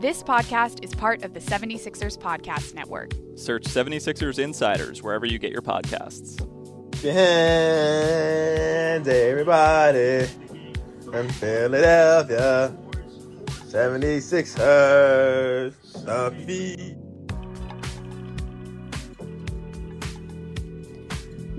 This podcast is part of the 76ers Podcast Network. Search 76ers Insiders wherever you get your podcasts. Behind everybody in Philadelphia, 76ers, the feet.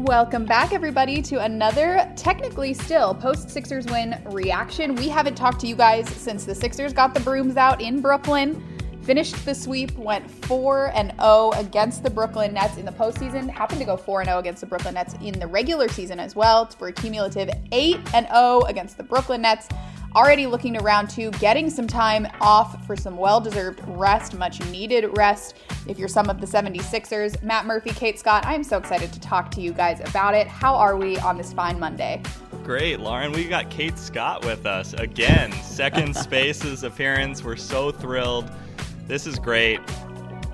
Welcome back, everybody, to another technically still post Sixers win reaction. We haven't talked to you guys since the Sixers got the brooms out in Brooklyn, finished the sweep, went 4 and 0 against the Brooklyn Nets in the postseason, happened to go 4 and 0 against the Brooklyn Nets in the regular season as well, for a cumulative 8 and 0 against the Brooklyn Nets already looking to round two, getting some time off for some well deserved rest, much needed rest. If you're some of the 76ers, Matt Murphy, Kate Scott, I am so excited to talk to you guys about it. How are we on this fine Monday? Great, Lauren. We got Kate Scott with us again. Second Spaces appearance. We're so thrilled. This is great.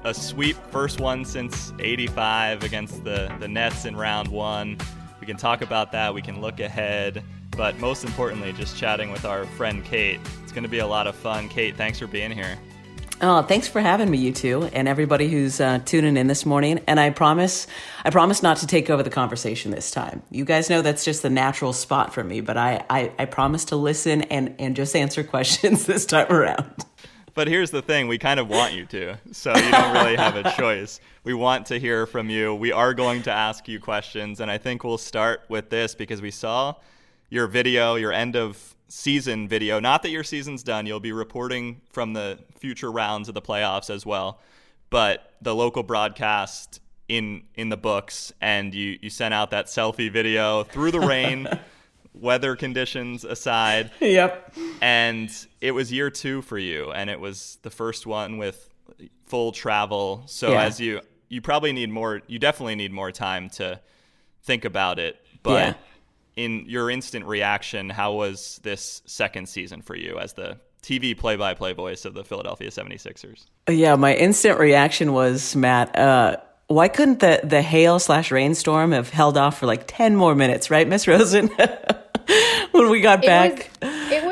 A sweep, first one since 85 against the, the Nets in round one. We can talk about that. We can look ahead but most importantly, just chatting with our friend Kate. It's going to be a lot of fun. Kate, thanks for being here. Oh, thanks for having me, you two, and everybody who's uh, tuning in this morning. And I promise, I promise not to take over the conversation this time. You guys know that's just the natural spot for me, but I, I, I promise to listen and, and just answer questions this time around. But here's the thing we kind of want you to, so you don't really have a choice. We want to hear from you. We are going to ask you questions, and I think we'll start with this because we saw your video, your end of season video. Not that your season's done, you'll be reporting from the future rounds of the playoffs as well. But the local broadcast in in the books and you you sent out that selfie video through the rain, weather conditions aside. Yep. And it was year 2 for you and it was the first one with full travel. So Yeah. as you you probably need more you definitely need more time to think about it. But Yeah. in your instant reaction, how was this second season for you as the TV play by play voice of the Philadelphia 76ers? Yeah, my instant reaction was, Matt, uh, why couldn't the, the hail slash rainstorm have held off for like 10 more minutes, right, Miss Rosen? when we got back. It was, it was it was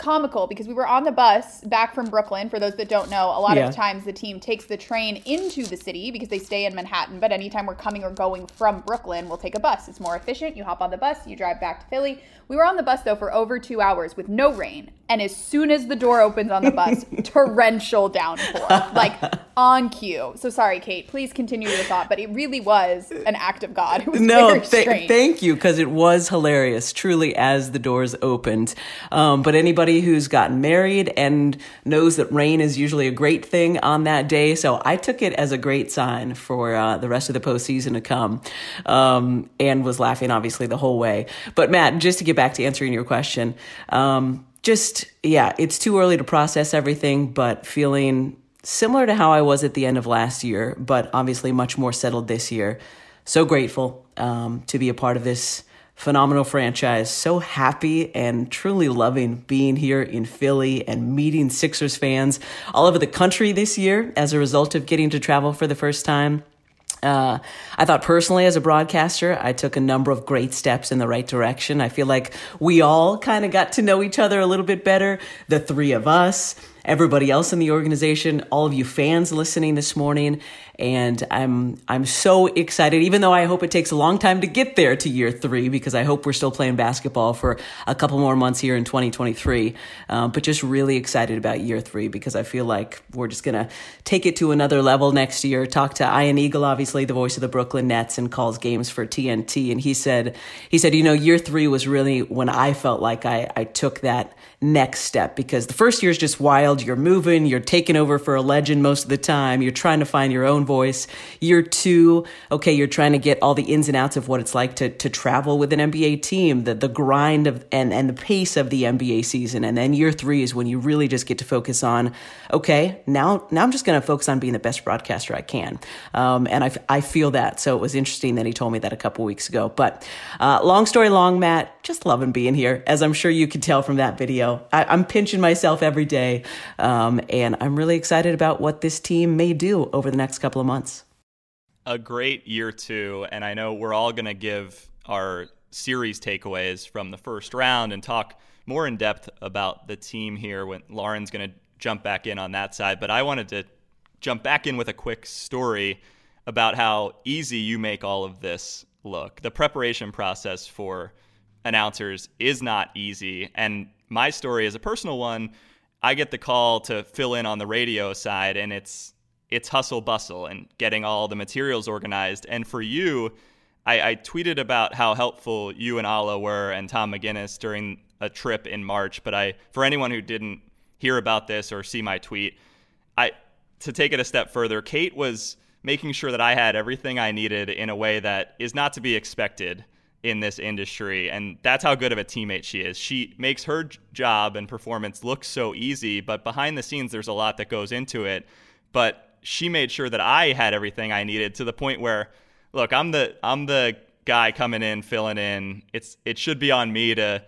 comical because we were on the bus back from Brooklyn. For those that don't know, a lot Yeah. of times the team takes the train into the city because they stay in Manhattan. But anytime we're coming or going from Brooklyn, we'll take a bus. It's more efficient. You hop on the bus, you drive back to Philly. We were on the bus though for over two hours with no rain. And as soon as the door opens on the bus, torrential downpour, like on cue. So sorry, Kate. Please continue your thought. But it really was an act of God. It was no, th- thank you, because it was hilarious, truly, as the doors opened. Um, but anybody who's gotten married and knows that rain is usually a great thing on that day, so I took it as a great sign for uh, the rest of the postseason to come, um, and was laughing obviously the whole way. But Matt, just to get back to answering your question, um, just yeah, it's too early to process everything, but feeling similar to how I was at the end of last year, but obviously much more settled this year so grateful um, to be a part of this phenomenal franchise. So happy and truly loving being here in Philly and meeting Sixers fans all over the country this year as a result of getting to travel for the first time. Uh, I thought personally, as a broadcaster, I took a number of great steps in the right direction. I feel like we all kind of got to know each other a little bit better. The three of us, everybody else in the organization, all of you fans listening this morning, and I'm I'm so excited. Even though I hope it takes a long time to get there to year three, because I hope we're still playing basketball for a couple more months here in 2023. Um, but just really excited about year three because I feel like we're just gonna take it to another level next year. Talk to Ian Eagle, obviously the voice of the Brooklyn Nets, and calls games for TNT, and he said he said you know year three was really when I felt like I I took that next step because the first year is just wild. You're moving, you're taking over for a legend most of the time. You're trying to find your own voice. Year two, okay, you're trying to get all the ins and outs of what it's like to, to travel with an NBA team, the, the grind of and, and the pace of the NBA season. And then year three is when you really just get to focus on, okay, now, now I'm just going to focus on being the best broadcaster I can. Um, and I, I feel that. So it was interesting that he told me that a couple weeks ago. But uh, long story long, Matt, just loving being here, as I'm sure you could tell from that video. I, am pinching myself every day, um, and I'm really excited about what this team may do over the next couple of months. A great year too. and I know we're all going to give our series takeaways from the first round and talk more in depth about the team here when Lauren's going to jump back in on that side. But I wanted to jump back in with a quick story about how easy you make all of this look. The preparation process for announcers is not easy. And my story is a personal one. I get the call to fill in on the radio side, and it's it's hustle bustle and getting all the materials organized. And for you, I, I tweeted about how helpful you and Alaa were and Tom McGinnis during a trip in March. But I, for anyone who didn't hear about this or see my tweet, I to take it a step further, Kate was making sure that I had everything I needed in a way that is not to be expected in this industry. And that's how good of a teammate she is. She makes her job and performance look so easy, but behind the scenes, there's a lot that goes into it. But she made sure that I had everything I needed to the point where, look, I'm the I'm the guy coming in, filling in. It's it should be on me to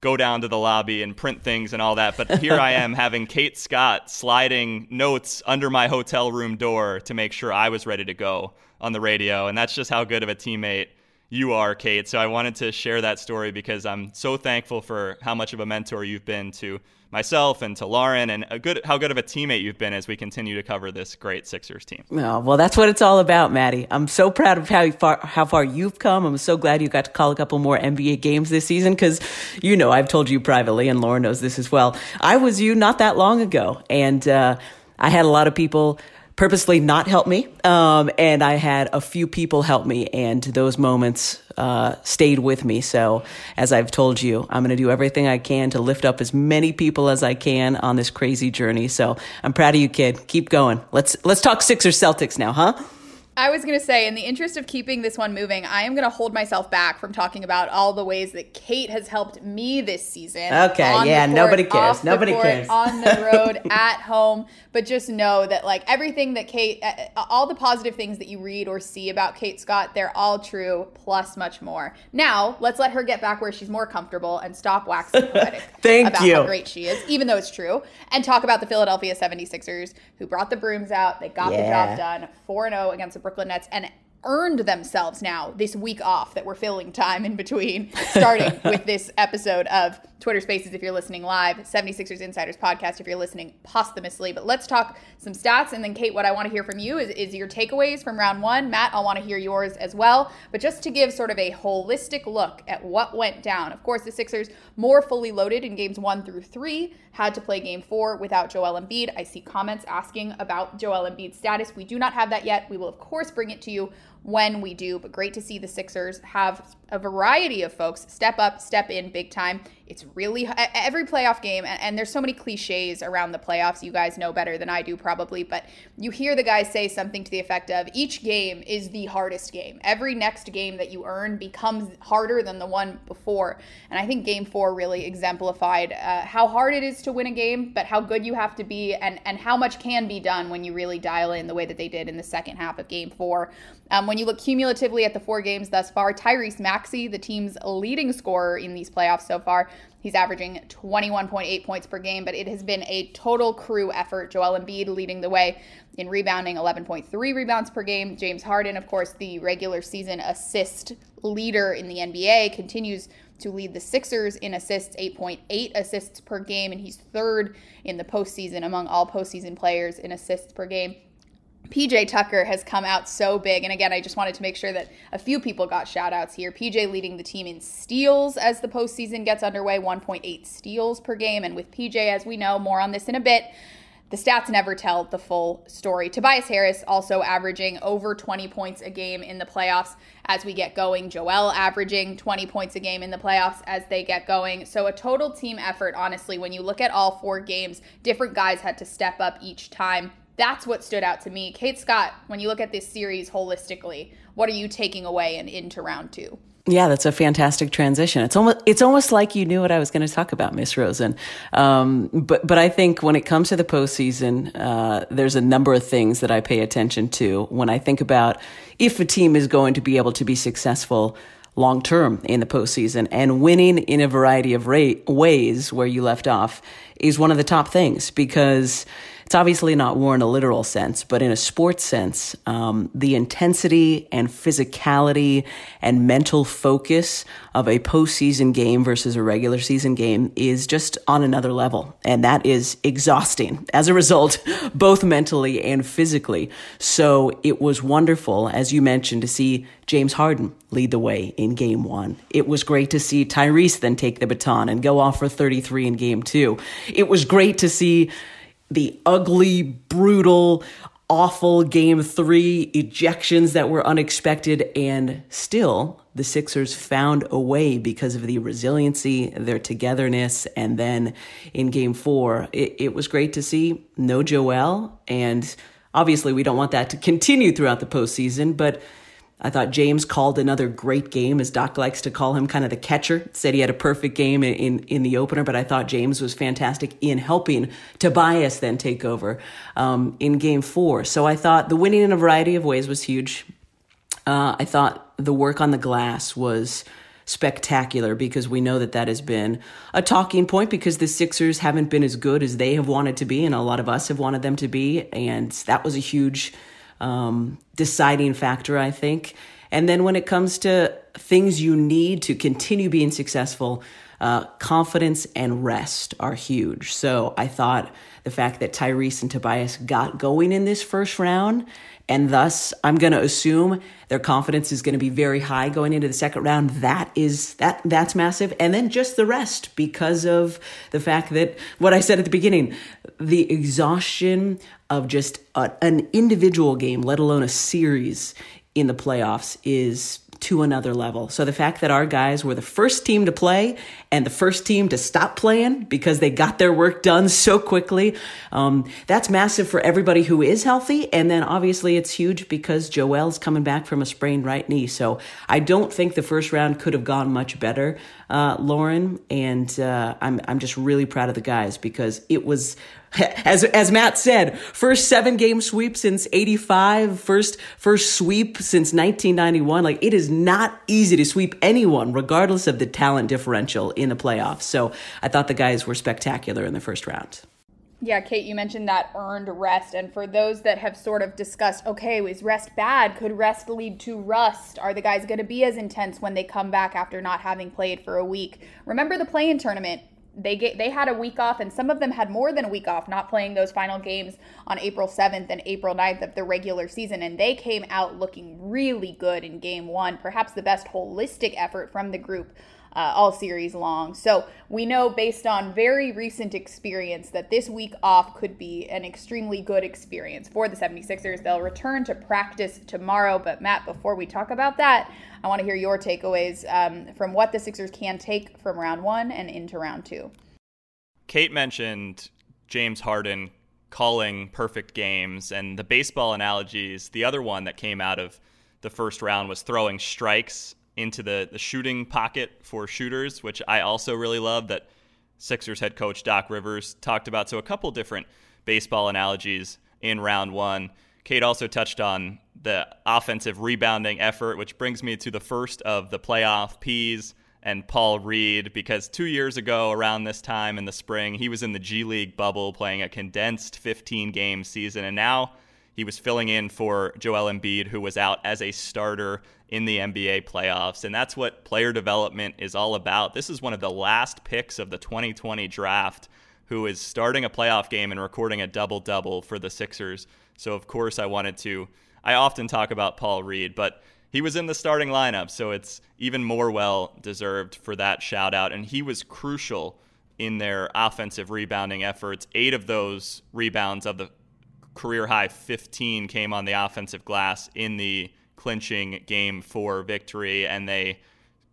go down to the lobby and print things and all that. But here I am having Kate Scott sliding notes under my hotel room door to make sure I was ready to go on the radio. And that's just how good of a teammate you are, Kate. So I wanted to share that story because I'm so thankful for how much of a mentor you've been to myself and to Lauren, and good how good of a teammate you've been as we continue to cover this great Sixers team. Oh, well, that's what it's all about, Maddie. I'm so proud of how far how far you've come. I'm so glad you got to call a couple more NBA games this season because you know I've told you privately, and Lauren knows this as well. I was you not that long ago, and uh, I had a lot of people purposely not help me. Um, and I had a few people help me, and those moments uh, stayed with me. So, as I've told you, I'm going to do everything I can to lift up as many people as I can on this crazy journey. So, I'm proud of you, kid. Keep going. Let's let's talk Sixers Celtics now, huh? I was going to say, in the interest of keeping this one moving, I am going to hold myself back from talking about all the ways that Kate has helped me this season. Okay, yeah, court, nobody cares. Nobody court, cares. on the road, at home. But just know that, like, everything that Kate, all the positive things that you read or see about Kate Scott, they're all true, plus much more. Now, let's let her get back where she's more comfortable and stop waxing poetic Thank about you. how great she is, even though it's true, and talk about the Philadelphia 76ers who brought the brooms out. They got yeah. the job done 4 0 against the Brooklyn Nets and earned themselves now this week off that we're filling time in between, starting with this episode of Twitter Spaces if you're listening live, 76ers Insiders podcast if you're listening posthumously. But let's talk some stats. And then, Kate, what I want to hear from you is, is your takeaways from round one. Matt, I'll want to hear yours as well. But just to give sort of a holistic look at what went down. Of course, the Sixers more fully loaded in games one through three, had to play game four without Joel Embiid. I see comments asking about Joel Embiid's status. We do not have that yet. We will, of course, bring it to you when we do. But great to see the Sixers have a variety of folks step up, step in big time It's really every playoff game, and, and, there's so many cliches around the playoffs. You guys know better than I do, probably, but you hear the guys say something to the effect of each game is the hardest game. Every next game that you earn becomes harder than the one before. And I think game four really exemplified uh, how hard it is to win a game, but how good you have to be, and, and how much can be done when you really dial in the way that they did in the second half of game four. Um, when you look cumulatively at the four games thus far, Tyrese Maxey, the team's leading scorer in these playoffs so far, He's averaging 21.8 points per game, but it has been a total crew effort. Joel Embiid leading the way in rebounding, 11.3 rebounds per game. James Harden, of course, the regular season assist leader in the NBA, continues to lead the Sixers in assists, 8.8 assists per game, and he's third in the postseason among all postseason players in assists per game. PJ Tucker has come out so big. And again, I just wanted to make sure that a few people got shout outs here. PJ leading the team in steals as the postseason gets underway, 1.8 steals per game. And with PJ, as we know, more on this in a bit, the stats never tell the full story. Tobias Harris also averaging over 20 points a game in the playoffs as we get going. Joel averaging 20 points a game in the playoffs as they get going. So a total team effort, honestly, when you look at all four games, different guys had to step up each time that's what stood out to me. Kate Scott, when you look at this series holistically, what are you taking away and into round two? Yeah, that's a fantastic transition. It's almost it's almost like you knew what I was going to talk about, Miss Rosen. Um, but but I think when it comes to the postseason, uh, there's a number of things that I pay attention to when I think about if a team is going to be able to be successful long term in the postseason and winning in a variety of ways where you left off is one of the top things because it's obviously not war in a literal sense, but in a sports sense, um, the intensity and physicality and mental focus of a postseason game versus a regular season game is just on another level. And that is exhausting as a result, both mentally and physically. So it was wonderful, as you mentioned, to see James Harden lead the way in game one. It was great to see Tyrese then take the baton and go off for 33 in game two. It was great to see the ugly, brutal, awful game three ejections that were unexpected, and still the Sixers found a way because of the resiliency, their togetherness, and then in game four, it, it was great to see no Joel, and obviously we don't want that to continue throughout the postseason, but I thought James called another great game, as Doc likes to call him, kind of the catcher. Said he had a perfect game in, in, the opener, but I thought James was fantastic in helping Tobias then take over um, in game four. So I thought the winning in a variety of ways was huge. Uh, I thought the work on the glass was spectacular because we know that that has been a talking point because the Sixers haven't been as good as they have wanted to be, and a lot of us have wanted them to be. And that was a huge um, deciding factor, I think. And then when it comes to things you need to continue being successful, uh, confidence and rest are huge. So I thought the fact that Tyrese and Tobias got going in this first round and thus I'm going to assume their confidence is going to be very high going into the second round. That is that that's massive. And then just the rest because of the fact that what I said at the beginning, the exhaustion of just a, an individual game, let alone a series in the playoffs is to another level. So the fact that our guys were the first team to play and the first team to stop playing because they got their work done so quickly, um, that's massive for everybody who is healthy. And then obviously it's huge because Joel's coming back from a sprained right knee. So I don't think the first round could have gone much better, uh, Lauren. And uh, I'm I'm just really proud of the guys because it was as as Matt said, first seven game sweep since 85, first first sweep since 1991. Like it is not easy to sweep anyone regardless of the talent differential in the playoffs. So, I thought the guys were spectacular in the first round. Yeah, Kate, you mentioned that earned rest. And for those that have sort of discussed, okay, is rest bad? Could rest lead to rust? Are the guys going to be as intense when they come back after not having played for a week? Remember the play in tournament they get they had a week off and some of them had more than a week off not playing those final games on April 7th and April 9th of the regular season and they came out looking really good in game 1 perhaps the best holistic effort from the group uh, all series long. So we know based on very recent experience that this week off could be an extremely good experience for the 76ers. They'll return to practice tomorrow. But Matt, before we talk about that, I want to hear your takeaways um, from what the Sixers can take from round one and into round two. Kate mentioned James Harden calling perfect games and the baseball analogies. The other one that came out of the first round was throwing strikes into the, the shooting pocket for shooters, which I also really love that Sixers head coach Doc Rivers talked about. So, a couple different baseball analogies in round one. Kate also touched on the offensive rebounding effort, which brings me to the first of the playoff P's and Paul Reed, because two years ago, around this time in the spring, he was in the G League bubble playing a condensed 15 game season. And now he was filling in for Joel Embiid, who was out as a starter in the NBA playoffs. And that's what player development is all about. This is one of the last picks of the 2020 draft who is starting a playoff game and recording a double double for the Sixers. So, of course, I wanted to. I often talk about Paul Reed, but he was in the starting lineup, so it's even more well deserved for that shout out. And he was crucial in their offensive rebounding efforts. Eight of those rebounds of the career high 15 came on the offensive glass in the clinching game for victory, and they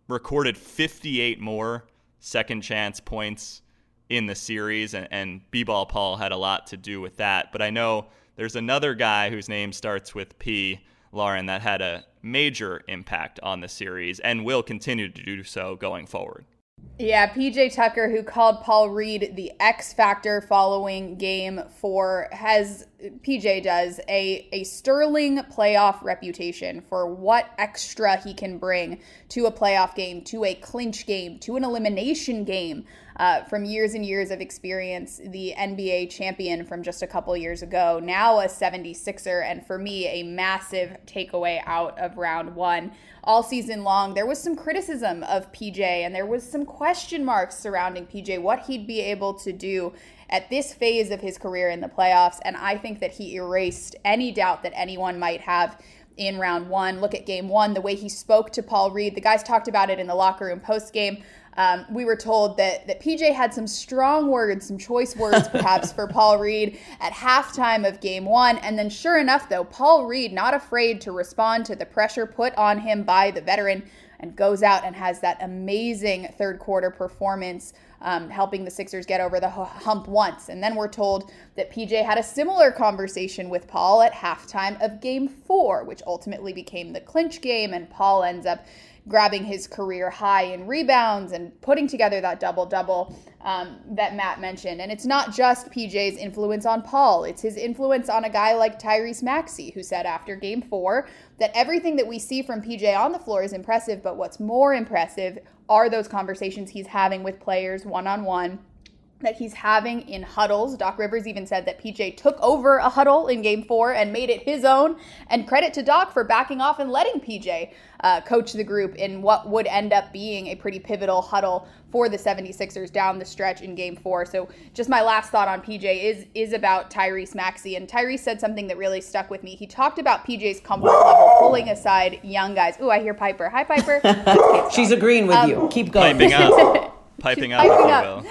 recorded 58 more second chance points in the series, and, and B-Ball Paul had a lot to do with that. But I know there's another guy whose name starts with P, Lauren, that had a major impact on the series and will continue to do so going forward. Yeah, PJ Tucker, who called Paul Reed the X factor following game four, has PJ does a, a sterling playoff reputation for what extra he can bring to a playoff game, to a clinch game, to an elimination game uh, from years and years of experience, the NBA champion from just a couple years ago, now a 76er, and for me, a massive takeaway out of round one. All season long, there was some criticism of PJ, and there was some question marks surrounding PJ, what he'd be able to do at this phase of his career in the playoffs. And I think that he erased any doubt that anyone might have in round one. Look at game one, the way he spoke to Paul Reed. The guys talked about it in the locker room post game. Um, we were told that that PJ had some strong words, some choice words perhaps for Paul Reed at halftime of game one. And then sure enough, though, Paul Reed not afraid to respond to the pressure put on him by the veteran and goes out and has that amazing third quarter performance, um, helping the Sixers get over the hump once. And then we're told that PJ had a similar conversation with Paul at halftime of game four, which ultimately became the clinch game, and Paul ends up grabbing his career high in rebounds and putting together that double double um, that Matt mentioned. And it's not just PJ's influence on Paul, it's his influence on a guy like Tyrese Maxey, who said after game four that everything that we see from PJ on the floor is impressive, but what's more impressive are those conversations he's having with players one on one that he's having in huddles. Doc Rivers even said that PJ took over a huddle in game four and made it his own. And credit to Doc for backing off and letting PJ uh, coach the group in what would end up being a pretty pivotal huddle for the 76ers down the stretch in game four. So just my last thought on PJ is is about Tyrese Maxey. And Tyrese said something that really stuck with me. He talked about PJ's comfort level, pulling aside young guys. Ooh, I hear Piper. Hi, Piper. She's agreeing with um, you. Keep going. Piping up. Piping up, piping up.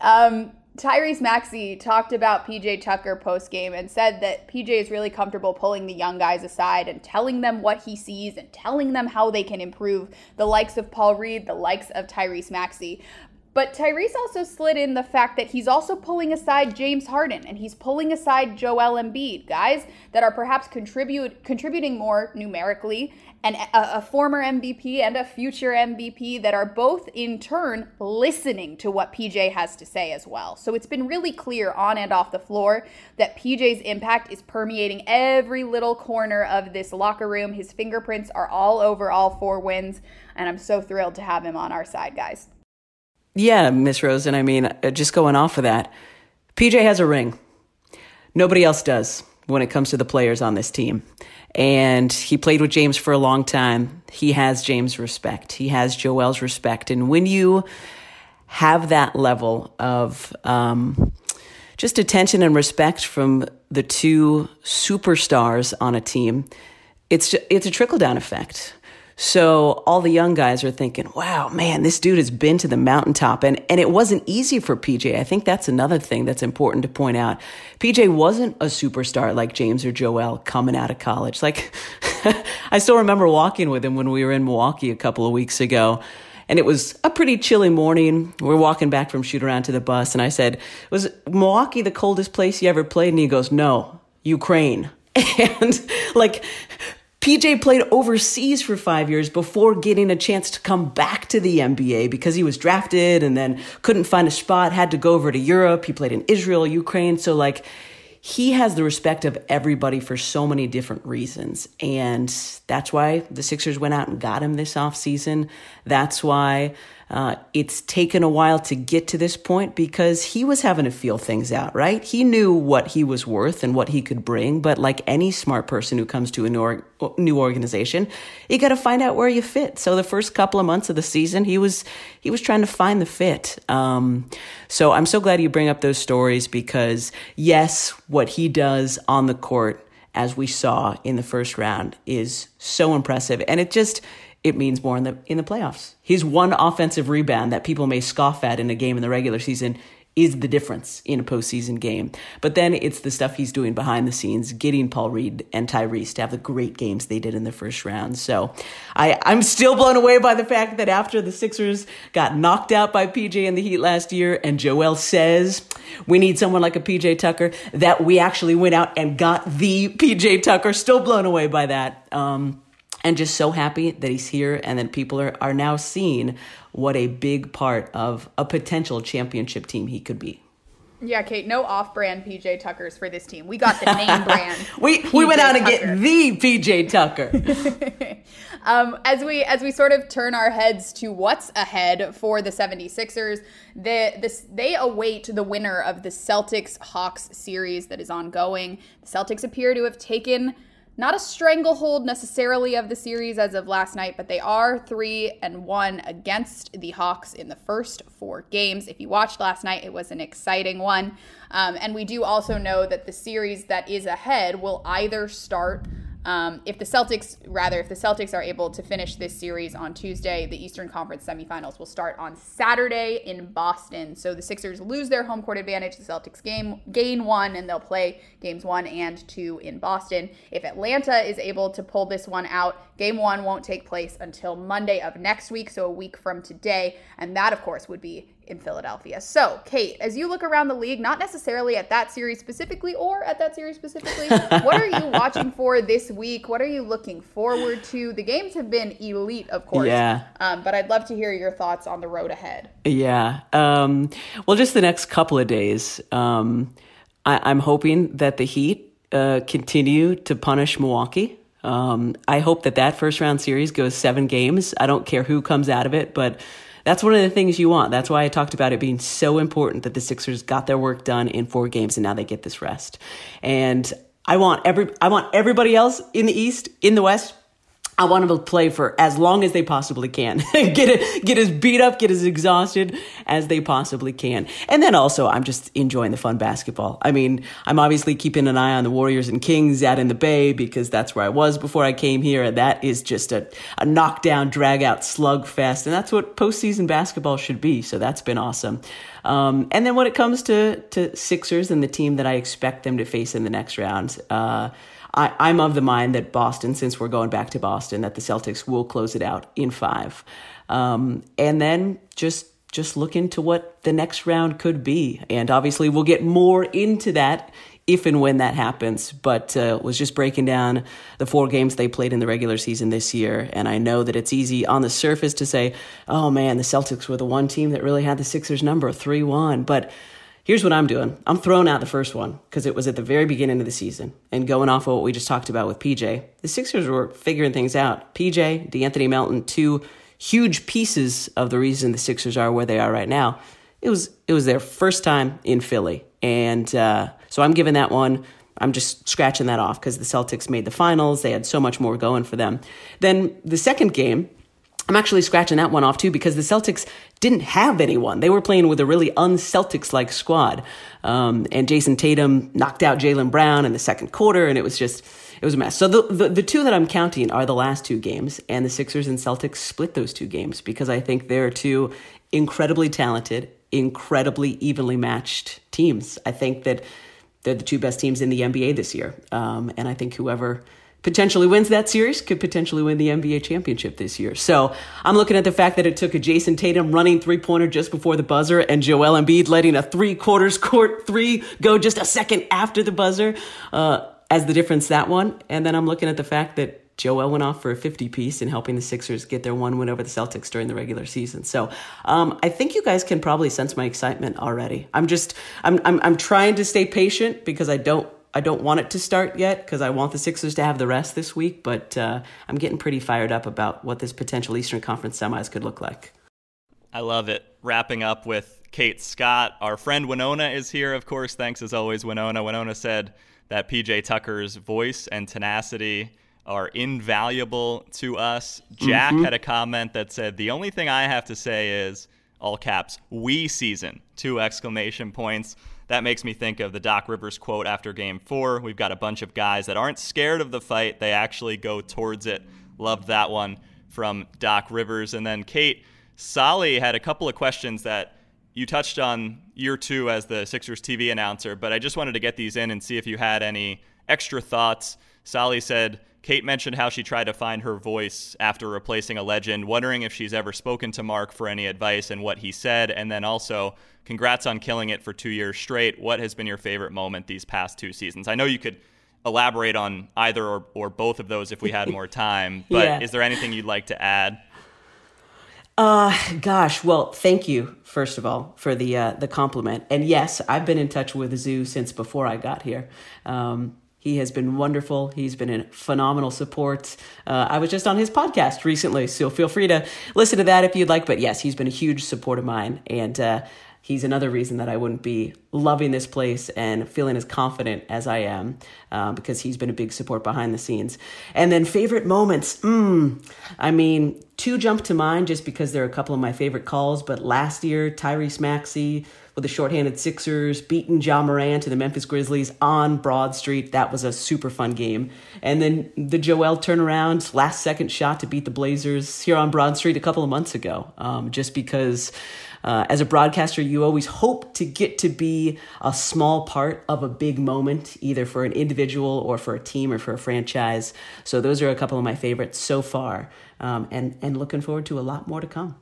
Um, Tyrese Maxey talked about PJ Tucker post game and said that PJ is really comfortable pulling the young guys aside and telling them what he sees and telling them how they can improve. The likes of Paul Reed, the likes of Tyrese Maxey. But Tyrese also slid in the fact that he's also pulling aside James Harden and he's pulling aside Joel Embiid, guys that are perhaps contribute contributing more numerically, and a, a, former MVP and a future MVP that are both in turn listening to what PJ has to say as well. So it's been really clear on and off the floor that PJ's impact is permeating every little corner of this locker room. His fingerprints are all over all four wins, and I'm so thrilled to have him on our side, guys. Yeah, Miss Rosen. I mean, uh, just going off of that, PJ has a ring. Nobody else does when it comes to the players on this team. And he played with James for a long time. He has James' respect. He has Joel's respect. And when you have that level of um, just attention and respect from the two superstars on a team, it's it's a trickle down effect. So all the young guys are thinking, wow, man, this dude has been to the mountaintop. And, and it wasn't easy for PJ. I think that's another thing that's important to point out. PJ wasn't a superstar like James or Joel coming out of college. Like, I still remember walking with him when we were in Milwaukee a couple of weeks ago. And it was a pretty chilly morning. We're walking back from shoot around to the bus. And I said, Was Milwaukee the coldest place you ever played? And he goes, No, Ukraine. And like, PJ played overseas for five years before getting a chance to come back to the NBA because he was drafted and then couldn't find a spot, had to go over to Europe. He played in Israel, Ukraine. So, like, he has the respect of everybody for so many different reasons. And that's why the Sixers went out and got him this offseason. That's why uh, it's taken a while to get to this point because he was having to feel things out, right? He knew what he was worth and what he could bring. But like any smart person who comes to a new, new organization, you got to find out where you fit. So the first couple of months of the season, he was he was trying to find the fit. Um, so I'm so glad you bring up those stories because yes, what he does on the court as we saw in the first round is so impressive and it just it means more in the in the playoffs. His one offensive rebound that people may scoff at in a game in the regular season is the difference in a postseason game. But then it's the stuff he's doing behind the scenes, getting Paul Reed and Tyrese to have the great games they did in the first round. So I, I'm still blown away by the fact that after the Sixers got knocked out by PJ in the Heat last year, and Joel says we need someone like a PJ Tucker, that we actually went out and got the PJ Tucker. Still blown away by that. Um, and just so happy that he's here and that people are, are now seeing what a big part of a potential championship team he could be. Yeah, Kate, no off-brand PJ Tuckers for this team. We got the name brand. we PJ we went out and Tucker. get the PJ Tucker. um, as we as we sort of turn our heads to what's ahead for the 76ers, the this they await the winner of the Celtics Hawks series that is ongoing. The Celtics appear to have taken not a stranglehold necessarily of the series as of last night, but they are three and one against the Hawks in the first four games. If you watched last night, it was an exciting one. Um, and we do also know that the series that is ahead will either start um, if the Celtics, rather, if the Celtics are able to finish this series on Tuesday, the Eastern Conference semifinals will start on Saturday in Boston. So the Sixers lose their home court advantage. The Celtics game gain one, and they'll play games one and two in Boston. If Atlanta is able to pull this one out, game one won't take place until Monday of next week, so a week from today, and that, of course, would be in Philadelphia. So, Kate, as you look around the league, not necessarily at that series specifically or at that series specifically, what are you watching for this week? What are you looking forward to? The games have been elite, of course. Yeah. Um, but I'd love to hear your thoughts on the road ahead. Yeah. Um, well, just the next couple of days, um, I, am hoping that the Heat uh, continue to punish Milwaukee. Um, I hope that that first round series goes seven games. I don't care who comes out of it, but that's one of the things you want. That's why I talked about it being so important that the Sixers got their work done in four games and now they get this rest. And I want every I want everybody else in the East, in the West, I want them to play for as long as they possibly can. get it, get as beat up, get as exhausted as they possibly can. And then also, I'm just enjoying the fun basketball. I mean, I'm obviously keeping an eye on the Warriors and Kings out in the Bay because that's where I was before I came here. And that is just a, a knockdown, drag out slugfest. And that's what postseason basketball should be. So that's been awesome. Um, and then when it comes to, to Sixers and the team that I expect them to face in the next round, uh, I, am of the mind that Boston, since we're going back to Boston, that the Celtics will close it out in five, um, and then just just look into what the next round could be, and obviously we'll get more into that if and when that happens. But uh, was just breaking down the four games they played in the regular season this year, and I know that it's easy on the surface to say, "Oh man, the Celtics were the one team that really had the Sixers number, three one," but Here's what I'm doing. I'm throwing out the first one because it was at the very beginning of the season. And going off of what we just talked about with PJ, the Sixers were figuring things out. PJ, De'Anthony Melton, two huge pieces of the reason the Sixers are where they are right now. It was it was their first time in Philly, and uh, so I'm giving that one. I'm just scratching that off because the Celtics made the finals. They had so much more going for them. Then the second game, I'm actually scratching that one off too because the Celtics didn't have anyone. They were playing with a really un-Celtics like squad. Um, and Jayson Tatum knocked out Jaylen Brown in the second quarter, and it was just it was a mess. So the, the, the two that I'm counting are the last two games, and the Sixers and Celtics split those two games because I think they're two incredibly talented, incredibly evenly matched teams. I think that they're the two best teams in the NBA this year, um, and I think whoever potentially wins that series could potentially win the NBA championship this year. So I'm looking at the fact that it took a Jayson Tatum running three pointer just before the buzzer and Joel Embiid letting a three quarters court three go just a second after the buzzer uh, as the difference that one. And then I'm looking at the fact that Joel went off for a 50 piece in helping the Sixers get their one win over the Celtics during the regular season. So um, I think you guys can probably sense my excitement already. I'm just I'm I'm, I'm trying to stay patient because I don't I don't want it to start yet because I want the Sixers to have the rest this week, but uh, I'm getting pretty fired up about what this potential Eastern Conference semis could look like. I love it. Wrapping up with Kate Scott. Our friend Winona is here, of course. Thanks as always, Winona. Winona said that PJ Tucker's voice and tenacity are invaluable to us. Jack mm-hmm. had a comment that said, The only thing I have to say is, all caps, we season, two exclamation points that makes me think of the Doc Rivers quote after game four. We've got a bunch of guys that aren't scared of the fight, they actually go towards it. Loved that one from Doc Rivers. And then Kate, Solly had a couple of questions that you touched on year two as the Sixers TV announcer, but I just wanted to get these in and see if you had any extra thoughts. Solly said, Kate mentioned how she tried to find her voice after replacing a legend, wondering if she's ever spoken to Marc for any advice and what he said. And then also, congrats on killing it for two years straight. What has been your favorite moment these past two seasons? I know you could elaborate on either or, or both of those if we had more time, but yeah. is there anything you'd like to add? Uh, gosh, well, thank you first of all for the uh, the compliment. And yes, I've been in touch with Zoo since before I got here. Um, he has been wonderful. He's been in phenomenal support. Uh, I was just on his podcast recently, so feel free to listen to that if you'd like. But yes, he's been a huge support of mine. And uh, he's another reason that I wouldn't be loving this place and feeling as confident as I am uh, because he's been a big support behind the scenes. And then favorite moments, mm, I mean, two jump to mind just because they're a couple of my favorite calls. But last year, Tyrese Maxey with the shorthanded Sixers, beating Ja Morant to the Memphis Grizzlies on Broad Street. That was a super fun game. And then the Joel turnaround, last second shot to beat the Blazers here on Broad Street a couple of months ago, um, just because. Uh, as a broadcaster, you always hope to get to be a small part of a big moment, either for an individual or for a team or for a franchise. So those are a couple of my favorites so far, um, and and looking forward to a lot more to come.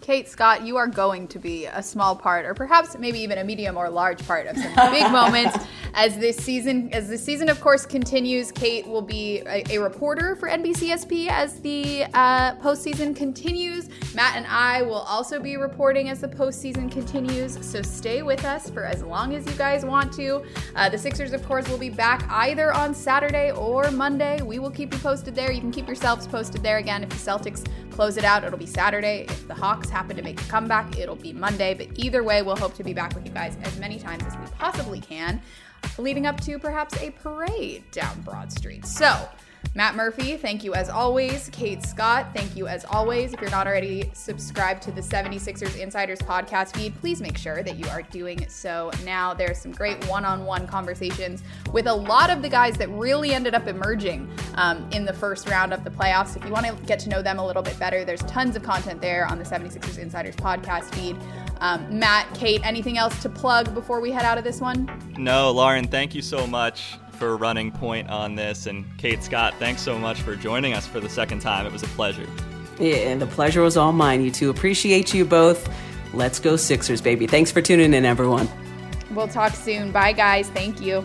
Kate Scott, you are going to be a small part, or perhaps maybe even a medium or large part of some big moments as this season. As the season, of course, continues, Kate will be a, a reporter for NBCSP as the uh, postseason continues. Matt and I will also be reporting as the postseason continues. So stay with us for as long as you guys want to. Uh, the Sixers, of course, will be back either on Saturday or Monday. We will keep you posted there. You can keep yourselves posted there again if the Celtics close it out. It'll be Saturday. If the Hawks happen to make a comeback, it'll be Monday. But either way, we'll hope to be back with you guys as many times as we possibly can, leading up to perhaps a parade down Broad Street. So, Matt Murphy, thank you as always. Kate Scott, thank you as always. If you're not already subscribed to the 76ers Insiders podcast feed, please make sure that you are doing so now. There's some great one on one conversations with a lot of the guys that really ended up emerging um, in the first round of the playoffs. If you want to get to know them a little bit better, there's tons of content there on the 76ers Insiders podcast feed. Um, Matt, Kate, anything else to plug before we head out of this one? No, Lauren, thank you so much for running point on this. And Kate Scott, thanks so much for joining us for the second time. It was a pleasure. Yeah, and the pleasure was all mine. You two appreciate you both. Let's go Sixers, baby. Thanks for tuning in, everyone. We'll talk soon. Bye, guys. Thank you.